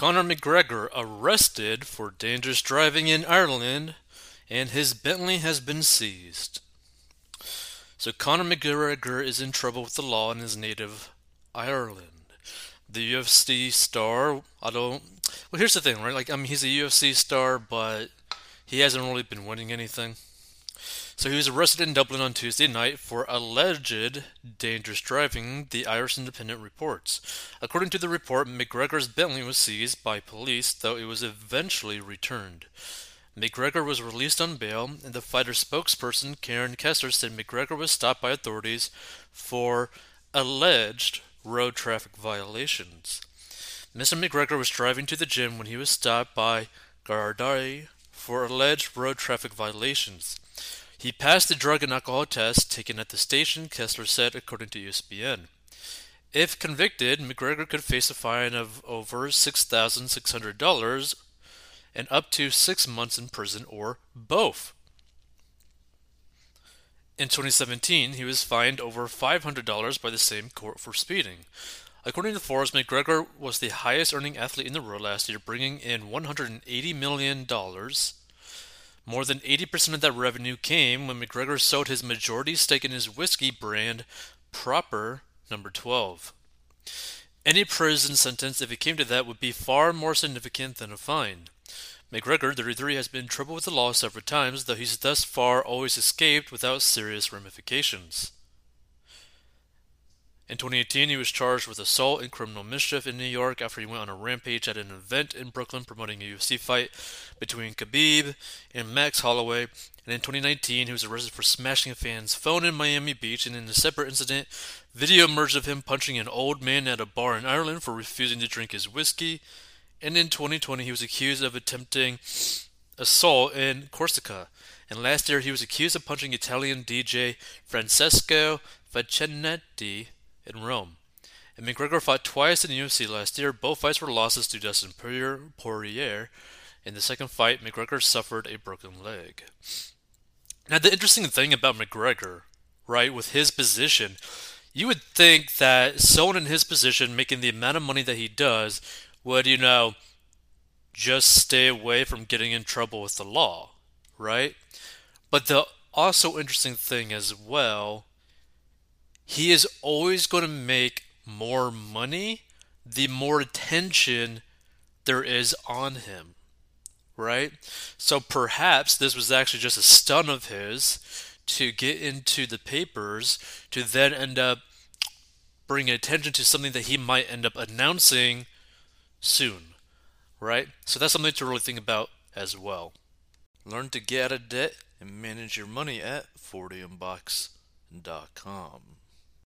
Conor McGregor arrested for dangerous driving in Ireland, and his Bentley has been seized. So Conor McGregor is in trouble with the law in his native Ireland. The UFC star, I don't. Well, here's the thing, right? Like, I mean, he's a UFC star, but he hasn't really been winning anything. So he was arrested in Dublin on Tuesday night for alleged dangerous driving, the Irish Independent reports. According to the report, McGregor's Bentley was seized by police, though it was eventually returned. McGregor was released on bail, and the fighter's spokesperson, Karen Kessler, said McGregor was stopped by authorities for alleged road traffic violations. Mr. McGregor was driving to the gym when he was stopped by Gardaí for alleged road traffic violations. He passed the drug and alcohol test taken at the station, Kessler said, according to ESPN. If convicted, McGregor could face a fine of over $6,600 and up to six months in prison or both. In 2017, he was fined over $500 by the same court for speeding. According to Forbes, McGregor was the highest earning athlete in the world last year, bringing in $180 million more than 80% of that revenue came when McGregor sold his majority stake in his whiskey brand, Proper Number 12. Any prison sentence, if it came to that, would be far more significant than a fine. McGregor, 33, has been in trouble with the law several times, though he's thus far always escaped without serious ramifications. In 2018, he was charged with assault and criminal mischief in New York after he went on a rampage at an event in Brooklyn promoting a UFC fight between Khabib and Max Holloway. And in 2019, he was arrested for smashing a fan's phone in Miami Beach. And in a separate incident, video emerged of him punching an old man at a bar in Ireland for refusing to drink his whiskey. And in 2020, he was accused of attempting assault in Corsica. And last year, he was accused of punching Italian DJ Francesco Facchinetti in Rome. And McGregor fought twice in the UFC last year. Both fights were losses to Dustin Poirier. In the second fight, McGregor suffered a broken leg. Now, the interesting thing about McGregor, right, with his position, you would think that someone in his position, making the amount of money that he does, would, you know, just stay away from getting in trouble with the law, right? But the also interesting thing as well he is always going to make more money the more attention there is on him. Right? So perhaps this was actually just a stunt of his to get into the papers to then end up bringing attention to something that he might end up announcing soon. Right? So that's something to really think about as well. Learn to get out of debt and manage your money at 40inbox.com.